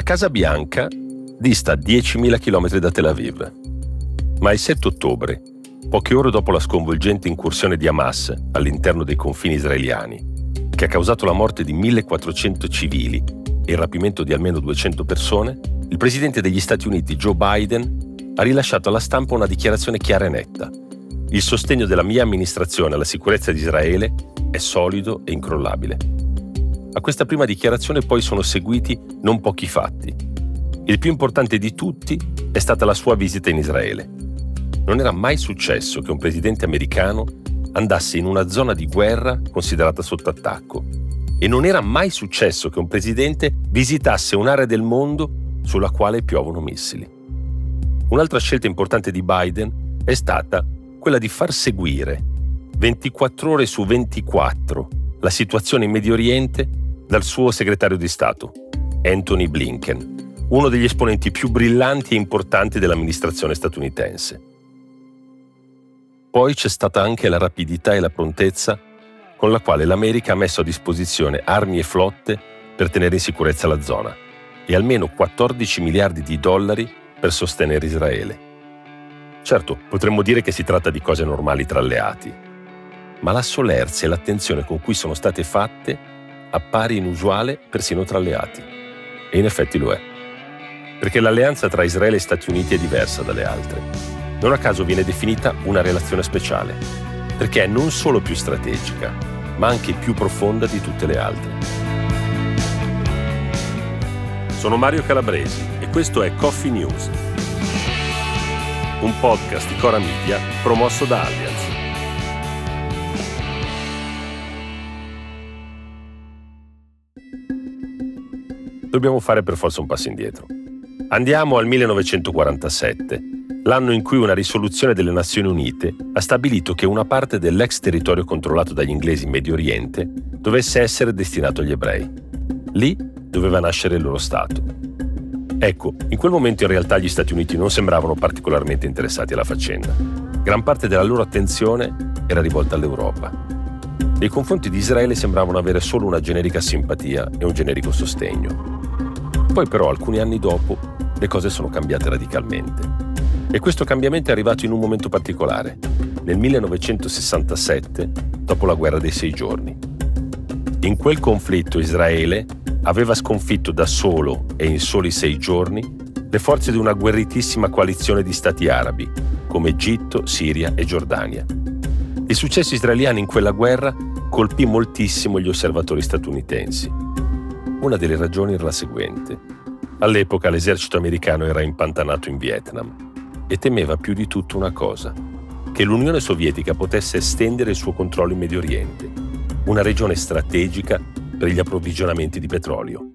La Casa Bianca dista 10.000 km da Tel Aviv. Ma il 7 ottobre, poche ore dopo la sconvolgente incursione di Hamas all'interno dei confini israeliani, che ha causato la morte di 1.400 civili e il rapimento di almeno 200 persone, il presidente degli Stati Uniti Joe Biden ha rilasciato alla stampa una dichiarazione chiara e netta. Il sostegno della mia amministrazione alla sicurezza di Israele è solido e incrollabile. A questa prima dichiarazione poi sono seguiti non pochi fatti. Il più importante di tutti è stata la sua visita in Israele. Non era mai successo che un presidente americano andasse in una zona di guerra considerata sotto attacco. E non era mai successo che un presidente visitasse un'area del mondo sulla quale piovono missili. Un'altra scelta importante di Biden è stata quella di far seguire 24 ore su 24 la situazione in Medio Oriente dal suo segretario di Stato, Anthony Blinken, uno degli esponenti più brillanti e importanti dell'amministrazione statunitense. Poi c'è stata anche la rapidità e la prontezza con la quale l'America ha messo a disposizione armi e flotte per tenere in sicurezza la zona e almeno 14 miliardi di dollari per sostenere Israele. Certo, potremmo dire che si tratta di cose normali tra alleati, ma la solerzia e l'attenzione con cui sono state fatte appare inusuale persino tra alleati. E in effetti lo è. Perché l'alleanza tra Israele e Stati Uniti è diversa dalle altre non a caso viene definita una relazione speciale, perché è non solo più strategica, ma anche più profonda di tutte le altre. Sono Mario Calabresi e questo è Coffee News, un podcast di Cora Media promosso da Allianz. Dobbiamo fare per forza un passo indietro. Andiamo al 1947 l'anno in cui una risoluzione delle Nazioni Unite ha stabilito che una parte dell'ex territorio controllato dagli inglesi in Medio Oriente dovesse essere destinato agli ebrei. Lì doveva nascere il loro Stato. Ecco, in quel momento in realtà gli Stati Uniti non sembravano particolarmente interessati alla faccenda. Gran parte della loro attenzione era rivolta all'Europa. Nei confronti di Israele sembravano avere solo una generica simpatia e un generico sostegno. Poi però, alcuni anni dopo, le cose sono cambiate radicalmente. E questo cambiamento è arrivato in un momento particolare, nel 1967, dopo la guerra dei sei giorni. In quel conflitto Israele aveva sconfitto da solo e in soli sei giorni le forze di una guerritissima coalizione di stati arabi, come Egitto, Siria e Giordania. Il successo israeliano in quella guerra colpì moltissimo gli osservatori statunitensi. Una delle ragioni era la seguente. All'epoca l'esercito americano era impantanato in Vietnam e temeva più di tutto una cosa, che l'Unione Sovietica potesse estendere il suo controllo in Medio Oriente, una regione strategica per gli approvvigionamenti di petrolio.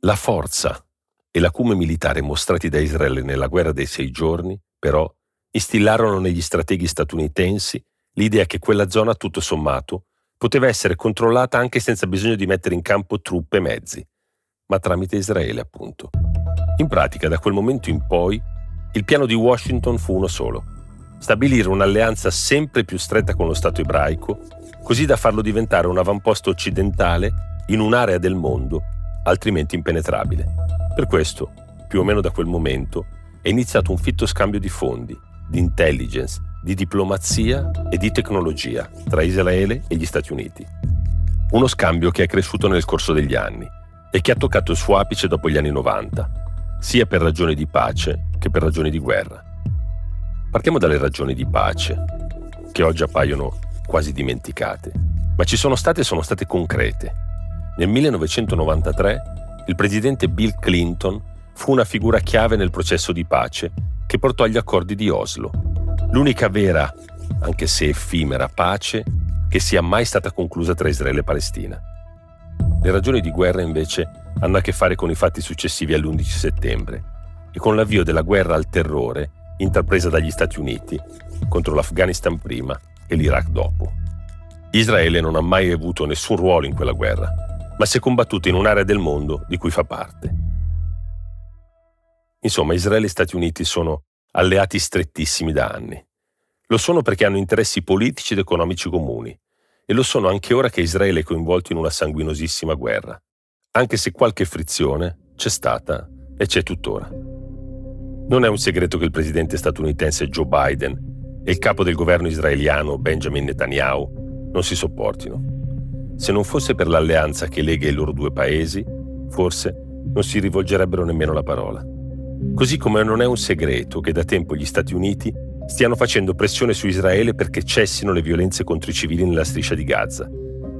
La forza e l'acume militare mostrati da Israele nella guerra dei sei giorni, però, instillarono negli strateghi statunitensi l'idea che quella zona, tutto sommato, poteva essere controllata anche senza bisogno di mettere in campo truppe e mezzi, ma tramite Israele, appunto. In pratica, da quel momento in poi, il piano di Washington fu uno solo. Stabilire un'alleanza sempre più stretta con lo Stato ebraico, così da farlo diventare un avamposto occidentale in un'area del mondo altrimenti impenetrabile. Per questo, più o meno da quel momento, è iniziato un fitto scambio di fondi, di intelligence, di diplomazia e di tecnologia tra Israele e gli Stati Uniti. Uno scambio che è cresciuto nel corso degli anni e che ha toccato il suo apice dopo gli anni 90, sia per ragioni di pace che per ragioni di guerra. Partiamo dalle ragioni di pace, che oggi appaiono quasi dimenticate, ma ci sono state e sono state concrete. Nel 1993 il presidente Bill Clinton fu una figura chiave nel processo di pace che portò agli accordi di Oslo, l'unica vera, anche se effimera, pace che sia mai stata conclusa tra Israele e Palestina. Le ragioni di guerra invece hanno a che fare con i fatti successivi all'11 settembre e con l'avvio della guerra al terrore intrapresa dagli Stati Uniti contro l'Afghanistan prima e l'Iraq dopo. Israele non ha mai avuto nessun ruolo in quella guerra, ma si è combattuto in un'area del mondo di cui fa parte. Insomma, Israele e Stati Uniti sono alleati strettissimi da anni. Lo sono perché hanno interessi politici ed economici comuni e lo sono anche ora che Israele è coinvolto in una sanguinosissima guerra. anche se qualche frizione c'è stata e c'è tuttora. Non è un segreto che il presidente statunitense Joe Biden e il capo del governo israeliano Benjamin Netanyahu non si sopportino. Se non fosse per l'alleanza che lega i loro due paesi, forse non si rivolgerebbero nemmeno la parola. Così come non è un segreto che da tempo gli Stati Uniti stiano facendo pressione su Israele perché cessino le violenze contro i civili nella striscia di Gaza,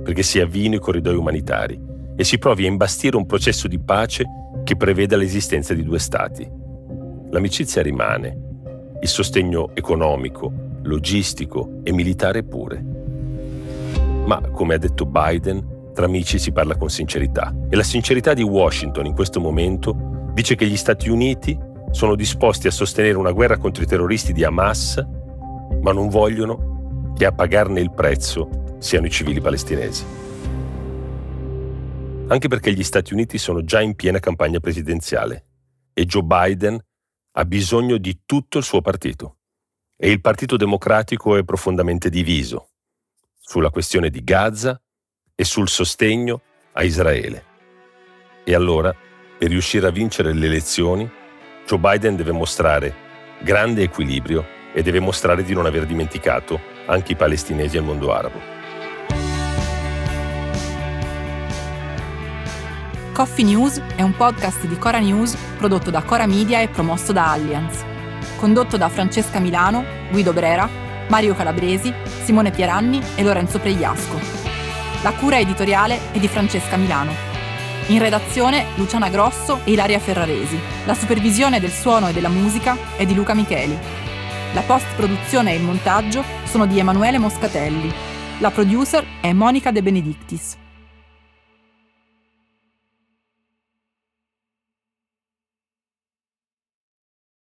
perché si avvino i corridoi umanitari e si provi a imbastire un processo di pace che preveda l'esistenza di due Stati. L'amicizia rimane, il sostegno economico, logistico e militare pure. Ma, come ha detto Biden, tra amici si parla con sincerità e la sincerità di Washington in questo momento dice che gli Stati Uniti sono disposti a sostenere una guerra contro i terroristi di Hamas, ma non vogliono che a pagarne il prezzo siano i civili palestinesi. Anche perché gli Stati Uniti sono già in piena campagna presidenziale e Joe Biden ha bisogno di tutto il suo partito. E il Partito Democratico è profondamente diviso sulla questione di Gaza e sul sostegno a Israele. E allora, per riuscire a vincere le elezioni, Joe Biden deve mostrare grande equilibrio e deve mostrare di non aver dimenticato anche i palestinesi e il mondo arabo. Coffee News è un podcast di Cora News prodotto da Cora Media e promosso da Allianz. Condotto da Francesca Milano, Guido Brera, Mario Calabresi, Simone Pieranni e Lorenzo Pregliasco. La cura editoriale è di Francesca Milano. In redazione Luciana Grosso e Ilaria Ferraresi. La supervisione del suono e della musica è di Luca Micheli. La post-produzione e il montaggio sono di Emanuele Moscatelli. La producer è Monica De Benedictis.